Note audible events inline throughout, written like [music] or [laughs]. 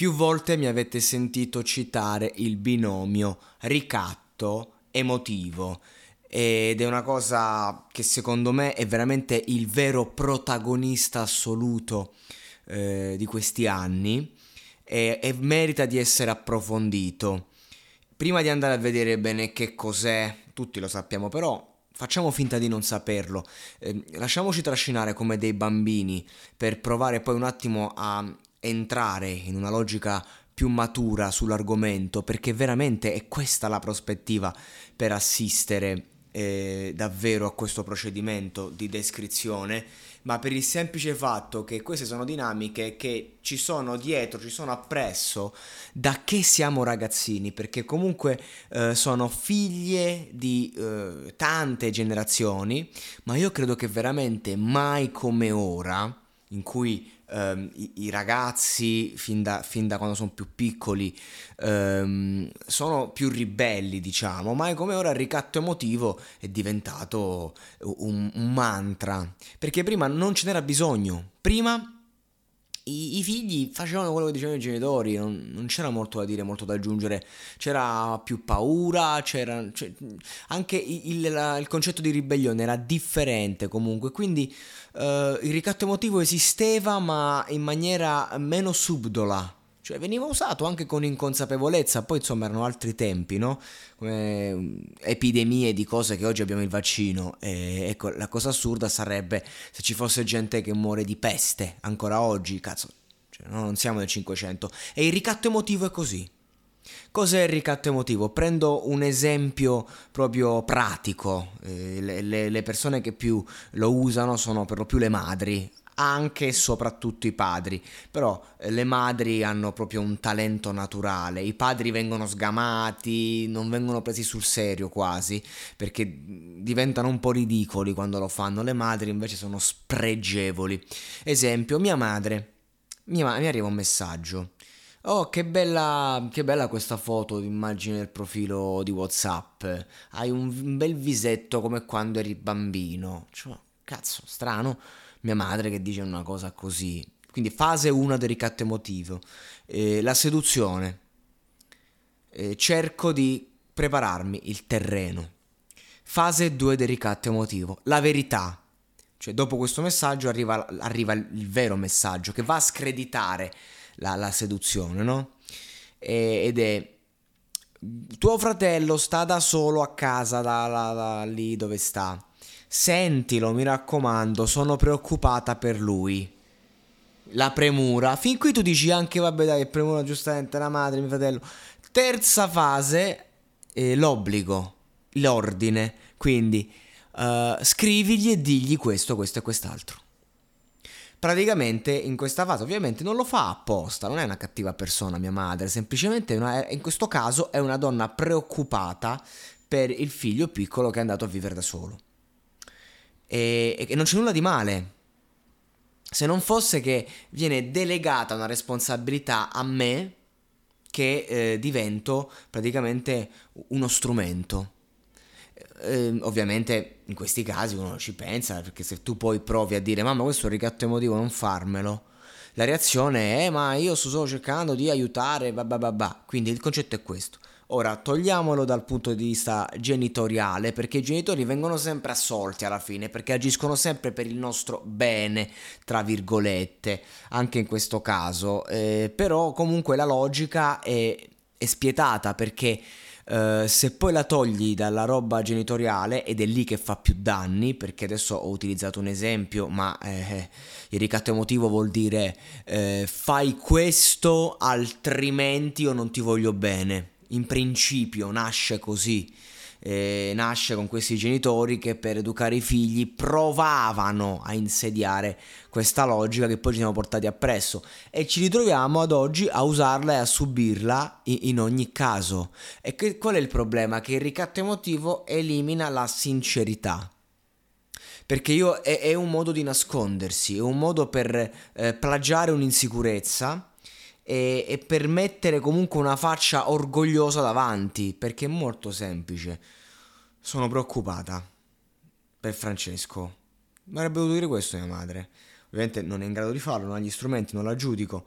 Più volte mi avete sentito citare il binomio ricatto emotivo ed è una cosa che secondo me è veramente il vero protagonista assoluto eh, di questi anni e, e merita di essere approfondito. Prima di andare a vedere bene che cos'è, tutti lo sappiamo però, Facciamo finta di non saperlo, eh, lasciamoci trascinare come dei bambini per provare poi un attimo a entrare in una logica più matura sull'argomento, perché veramente è questa la prospettiva per assistere eh, davvero a questo procedimento di descrizione, ma per il semplice fatto che queste sono dinamiche che ci sono dietro, ci sono appresso da che siamo ragazzini, perché comunque eh, sono figlie di eh, tante generazioni, ma io credo che veramente mai come ora, in cui Um, i, i, ragazzi fin da, fin da, quando sono più piccoli um, sono più ribelli diciamo ma come ora il ricatto emotivo è diventato un, un mantra. Perché prima non ce n'era bisogno. Prima i, i, figli facevano quello che dicevano i genitori, non, non, c'era molto da dire, molto da aggiungere, c'era più paura, c'era, c'è, anche il, il, il, concetto di ribellione era differente comunque, quindi uh, il ricatto emotivo esisteva ma in maniera meno subdola, cioè veniva usato anche con inconsapevolezza, poi insomma erano altri tempi, no? Come mm, epidemie di cose che oggi abbiamo il vaccino. E ecco, la cosa assurda sarebbe se ci fosse gente che muore di peste ancora oggi, cazzo, cioè, no? non siamo nel 500. E il ricatto emotivo è così. Cos'è il ricatto emotivo? Prendo un esempio proprio pratico, eh, le, le, le persone che più lo usano sono per lo più le madri, anche e soprattutto i padri, però eh, le madri hanno proprio un talento naturale, i padri vengono sgamati, non vengono presi sul serio quasi, perché diventano un po' ridicoli quando lo fanno, le madri invece sono spregevoli. Esempio, mia madre, mia, mi arriva un messaggio. Oh, che bella, che bella questa foto, immagine del profilo di WhatsApp. Hai un bel visetto come quando eri bambino. Cioè, cazzo, strano mia madre che dice una cosa così. Quindi fase 1 del ricatto emotivo. Eh, la seduzione. Eh, cerco di prepararmi il terreno. Fase 2 del ricatto emotivo. La verità. Cioè dopo questo messaggio arriva, arriva il vero messaggio che va a screditare la, la seduzione, no? E, ed è tuo fratello sta da solo a casa da, da, da lì dove sta Sentilo, mi raccomando, sono preoccupata per lui. La premura. Fin qui tu dici anche, vabbè dai, premura giustamente la madre, mio fratello. Terza fase, eh, l'obbligo, l'ordine. Quindi uh, scrivigli e digli questo, questo e quest'altro. Praticamente in questa fase ovviamente non lo fa apposta, non è una cattiva persona mia madre, semplicemente una, in questo caso è una donna preoccupata per il figlio piccolo che è andato a vivere da solo e, e non c'è nulla di male. Se non fosse che viene delegata una responsabilità a me che eh, divento praticamente uno strumento. Eh, ovviamente in questi casi uno ci pensa perché se tu poi provi a dire mamma questo è un ricatto emotivo non farmelo la reazione è ma io sto solo cercando di aiutare bah bah bah. quindi il concetto è questo Ora, togliamolo dal punto di vista genitoriale, perché i genitori vengono sempre assolti alla fine, perché agiscono sempre per il nostro bene, tra virgolette, anche in questo caso. Eh, però comunque la logica è, è spietata, perché Uh, se poi la togli dalla roba genitoriale ed è lì che fa più danni, perché adesso ho utilizzato un esempio, ma eh, il ricatto emotivo vuol dire eh, fai questo altrimenti io non ti voglio bene in principio nasce così. Eh, nasce con questi genitori che per educare i figli provavano a insediare questa logica che poi ci siamo portati appresso e ci ritroviamo ad oggi a usarla e a subirla in, in ogni caso. E che, qual è il problema? Che il ricatto emotivo elimina la sincerità perché io, è, è, un modo di nascondersi, è un modo per eh, plagiare un'insicurezza e, e per mettere comunque una faccia orgogliosa davanti, perché è molto semplice. Sono preoccupata per Francesco. Mi avrebbe dovuto dire questo mia madre. Ovviamente non è in grado di farlo, non ha gli strumenti, non la giudico.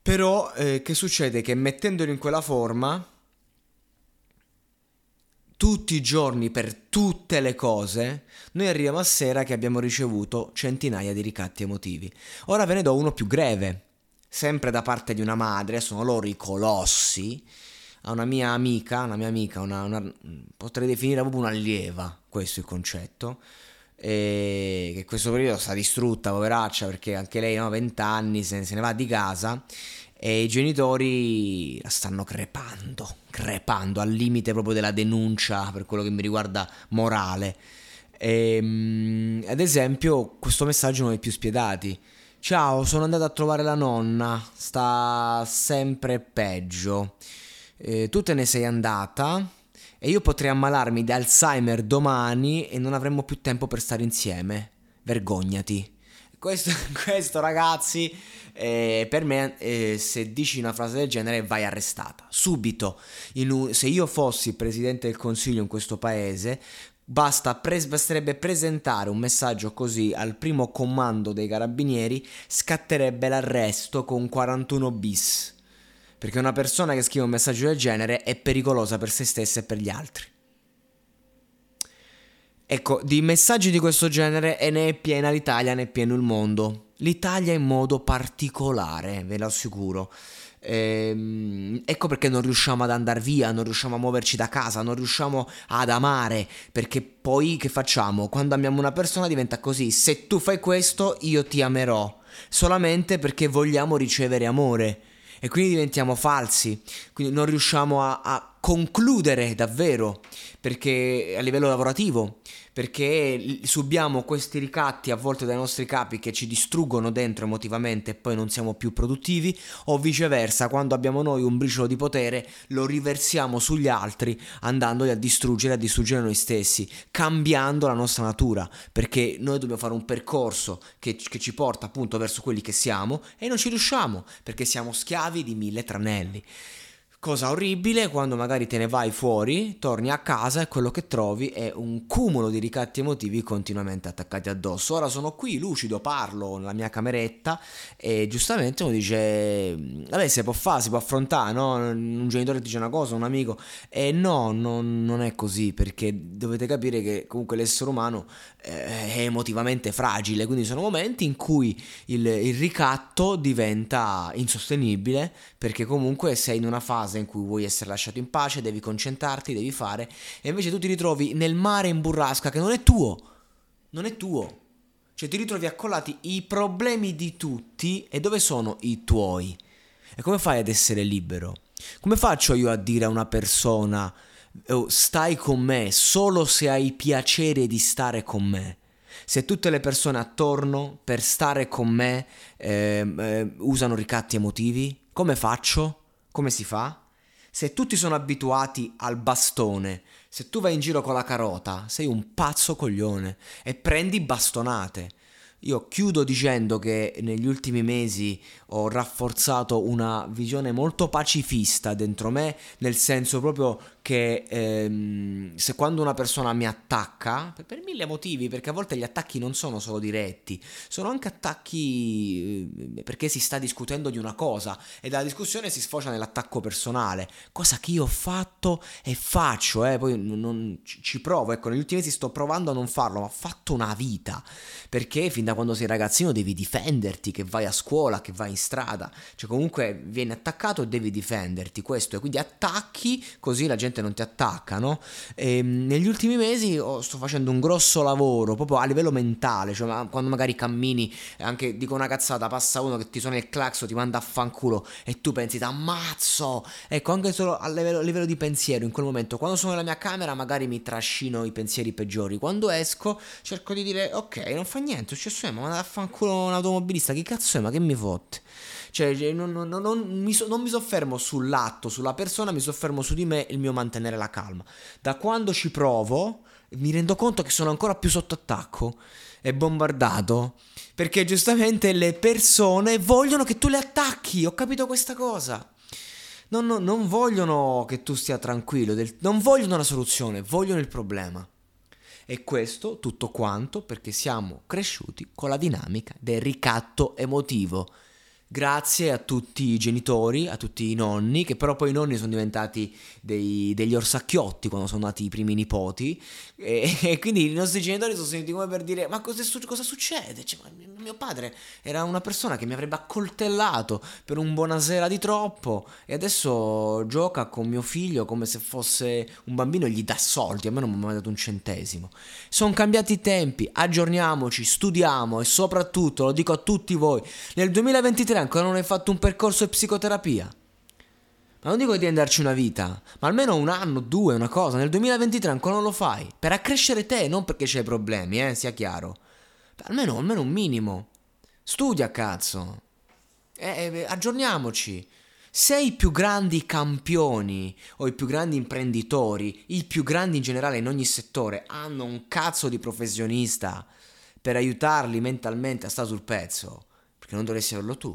Però eh, che succede? Che mettendolo in quella forma, tutti i giorni per tutte le cose, noi arriviamo a sera che abbiamo ricevuto centinaia di ricatti emotivi. Ora ve ne do uno più greve sempre da parte di una madre, sono loro i colossi, a una mia amica, una mia amica, una, una, potrei definire proprio un'allieva, questo è il concetto, e che in questo periodo sta distrutta, poveraccia, perché anche lei ha no, 20 anni, se, se ne va di casa e i genitori la stanno crepando, crepando al limite proprio della denuncia per quello che mi riguarda morale. E, ehm, ad esempio, questo messaggio è uno dei più spietati Ciao, sono andato a trovare la nonna, sta sempre peggio. Eh, tu te ne sei andata e io potrei ammalarmi di Alzheimer domani e non avremmo più tempo per stare insieme. Vergognati. Questo, [laughs] questo ragazzi, eh, per me, eh, se dici una frase del genere, vai arrestata. Subito. Un, se io fossi presidente del consiglio in questo paese, Basta pre- basterebbe presentare un messaggio così al primo comando dei carabinieri, scatterebbe l'arresto con 41 bis. Perché una persona che scrive un messaggio del genere è pericolosa per se stessa e per gli altri. Ecco, di messaggi di questo genere e ne è piena l'Italia, ne è pieno il mondo. L'Italia in modo particolare, ve lo assicuro. Ehm, ecco perché non riusciamo ad andare via, non riusciamo a muoverci da casa, non riusciamo ad amare, perché poi che facciamo? Quando amiamo una persona diventa così, se tu fai questo io ti amerò, solamente perché vogliamo ricevere amore. E quindi diventiamo falsi, quindi non riusciamo a, a concludere davvero, perché a livello lavorativo, perché subiamo questi ricatti a volte dai nostri capi che ci distruggono dentro emotivamente e poi non siamo più produttivi, o viceversa, quando abbiamo noi un briciolo di potere lo riversiamo sugli altri andandoli a distruggere, a distruggere noi stessi, cambiando la nostra natura, perché noi dobbiamo fare un percorso che, che ci porta appunto verso quelli che siamo e non ci riusciamo, perché siamo schiavi di mille tranelli. Cosa orribile quando magari te ne vai fuori, torni a casa e quello che trovi è un cumulo di ricatti emotivi continuamente attaccati addosso. Ora sono qui, lucido, parlo nella mia cameretta e giustamente uno dice, vabbè si può fare, si può affrontare, no? Un genitore dice una cosa, un amico, e no, non, non è così perché dovete capire che comunque l'essere umano eh, è emotivamente fragile, quindi sono momenti in cui il, il ricatto diventa insostenibile perché comunque sei in una fase fase in cui vuoi essere lasciato in pace, devi concentrarti, devi fare, e invece tu ti ritrovi nel mare in burrasca che non è tuo, non è tuo. Cioè ti ritrovi accollati i problemi di tutti e dove sono i tuoi? E come fai ad essere libero? Come faccio io a dire a una persona oh, stai con me solo se hai piacere di stare con me? Se tutte le persone attorno per stare con me eh, eh, usano ricatti emotivi, come faccio? Come si fa? Se tutti sono abituati al bastone, se tu vai in giro con la carota, sei un pazzo coglione e prendi bastonate. Io chiudo dicendo che negli ultimi mesi ho rafforzato una visione molto pacifista dentro me, nel senso proprio che ehm, se quando una persona mi attacca, per, per, mille motivi, perché a volte gli attacchi non sono solo diretti, sono anche attacchi eh, perché si sta discutendo di una cosa e dalla discussione si sfocia nell'attacco personale, cosa che io ho fatto e faccio, eh, poi non, non ci provo, ecco, negli ultimi mesi sto provando a non farlo, ma ho fatto una vita, perché fin da quando sei ragazzino devi difenderti, che vai a scuola, che vai in strada, cioè comunque vieni attaccato e devi difenderti, questo, e quindi attacchi così la gente non ti attaccano. E ehm, negli ultimi mesi oh, sto facendo un grosso lavoro proprio a livello mentale, cioè quando magari cammini, anche dico una cazzata, passa uno che ti suona il claxo, ti manda a fanculo e tu pensi ti ammazzo. Ecco, anche solo a livello, a livello di pensiero in quel momento, quando sono nella mia camera magari mi trascino i pensieri peggiori, quando esco cerco di dire ok, non fa niente, è successo, ma manda a fanculo un automobilista, che cazzo è, ma che mi fotte? Cioè, cioè, non, non, non, mi so, non, mi soffermo sull'atto, sulla persona, mi soffermo su di me il mio mantenere la calma. Da quando ci provo, mi rendo conto che sono ancora più sotto attacco e bombardato. Perché giustamente le persone vogliono che tu le attacchi. Ho capito questa cosa. Non vogliono che tu stia tranquillo, del, non vogliono la soluzione, vogliono il problema. E questo tutto quanto perché siamo cresciuti con la dinamica del ricatto emotivo. Grazie a tutti i genitori, a tutti i nonni, che però poi i nonni sono diventati dei, degli orsacchiotti quando sono nati i primi nipoti. E, [laughs] e quindi i nostri genitori sono sentiti come per dire: Ma cosa, cosa succede? Cioè, mio padre era una persona che mi avrebbe accoltellato per un buonasera di troppo. E adesso gioca con mio figlio come se fosse un bambino e gli dà soldi. A me non mi ha mai dato un centesimo. Sono cambiati i tempi, aggiorniamoci, studiamo e soprattutto, lo dico a tutti voi, nel 2023 te ancora non hai fatto un percorso di psicoterapia? Ma non dico di andarci una vita, ma almeno un anno, due, una cosa. Nel 2023 ancora non lo fai. Per accrescere te, non perché c'hai problemi, eh, sia chiaro. Almeno, almeno un minimo. Studia, cazzo. Eh, eh, aggiorniamoci. Se i più grandi campioni o i più grandi imprenditori, i più grandi in generale in ogni settore, hanno un cazzo di professionista per aiutarli mentalmente a stare sul pezzo, perché non dovresti averlo tu?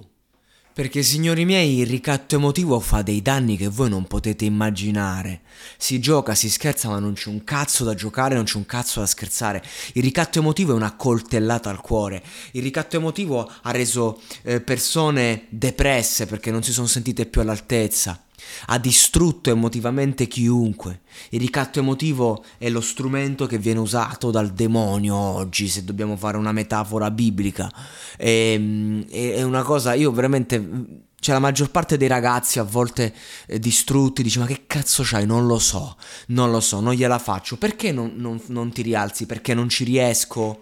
Perché signori miei il ricatto emotivo fa dei danni che voi non potete immaginare. Si gioca, si scherza ma non c'è un cazzo da giocare, non c'è un cazzo da scherzare. Il ricatto emotivo è una coltellata al cuore. Il ricatto emotivo ha reso eh, persone depresse perché non si sono sentite più all'altezza ha distrutto emotivamente chiunque. Il ricatto emotivo è lo strumento che viene usato dal demonio oggi, se dobbiamo fare una metafora biblica. Ehm, è, è una cosa, io veramente cioè la maggior parte dei ragazzi a volte eh, distrutti dice ma che cazzo c'hai? Non lo so, non lo so, non gliela faccio. Perché non, non, non ti rialzi? Perché non ci riesco?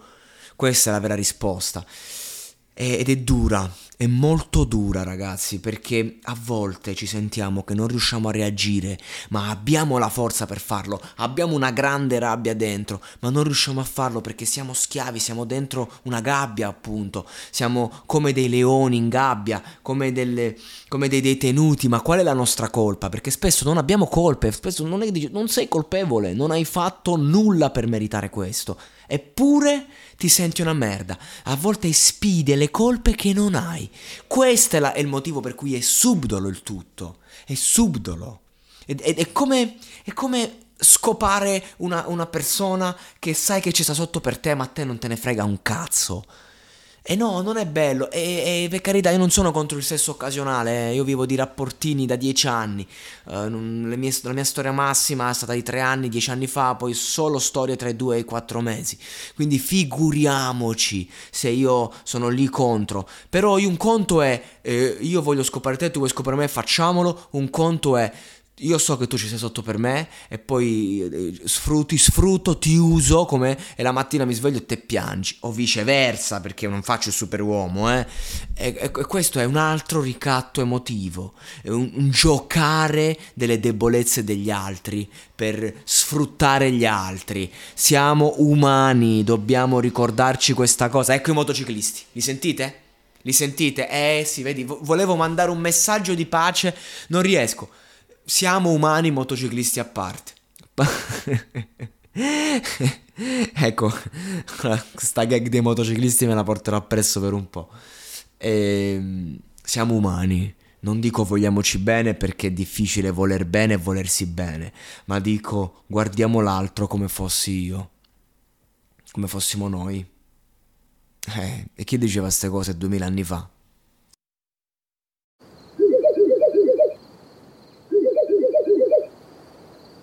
Questa è la vera risposta. Ed è dura, è molto dura ragazzi perché a volte ci sentiamo che non riusciamo a reagire ma abbiamo la forza per farlo, abbiamo una grande rabbia dentro ma non riusciamo a farlo perché siamo schiavi, siamo dentro una gabbia appunto, siamo come dei leoni in gabbia, come, delle, come dei detenuti ma qual è la nostra colpa? Perché spesso non abbiamo colpe, spesso non, è, non sei colpevole, non hai fatto nulla per meritare questo eppure ti senti una merda. A volte spide le colpe che non hai. Questo è, la, è il motivo per cui è subdolo il tutto. È subdolo. È, è, è come, è come scopare una, una persona che sai che ci sta sotto per te, ma a te non te ne frega un cazzo. E no, non è bello. E, e, per carità, io non sono contro il sesso occasionale. Eh. Io vivo di rapportini da dieci anni. Uh, mie, la mia storia massima è stata di tre anni, dieci anni fa, poi solo storie tra i due e i quattro mesi. Quindi figuriamoci se io sono lì contro. Però un conto è eh, io voglio scopare te, tu vuoi scopare me, facciamolo. Un conto è io so che tu ci sei sotto per me e poi eh, sfrutti, sfrutto, ti uso come e la mattina mi sveglio e te piangi o viceversa perché non faccio il superuomo eh? e, e, questo è un altro ricatto emotivo un, un giocare delle debolezze degli altri per sfruttare gli altri siamo umani dobbiamo ricordarci questa cosa ecco i motociclisti li sentite? li sentite? eh sì vedi volevo mandare un messaggio di pace non riesco siamo umani motociclisti a parte. [laughs] ecco, questa gag dei motociclisti me la porterò appresso per un po'. E, ehm, siamo umani. Non dico vogliamoci bene perché è difficile voler bene e volersi bene, ma dico guardiamo l'altro come fossi io, come fossimo noi. Eh, e chi diceva queste cose duemila anni fa?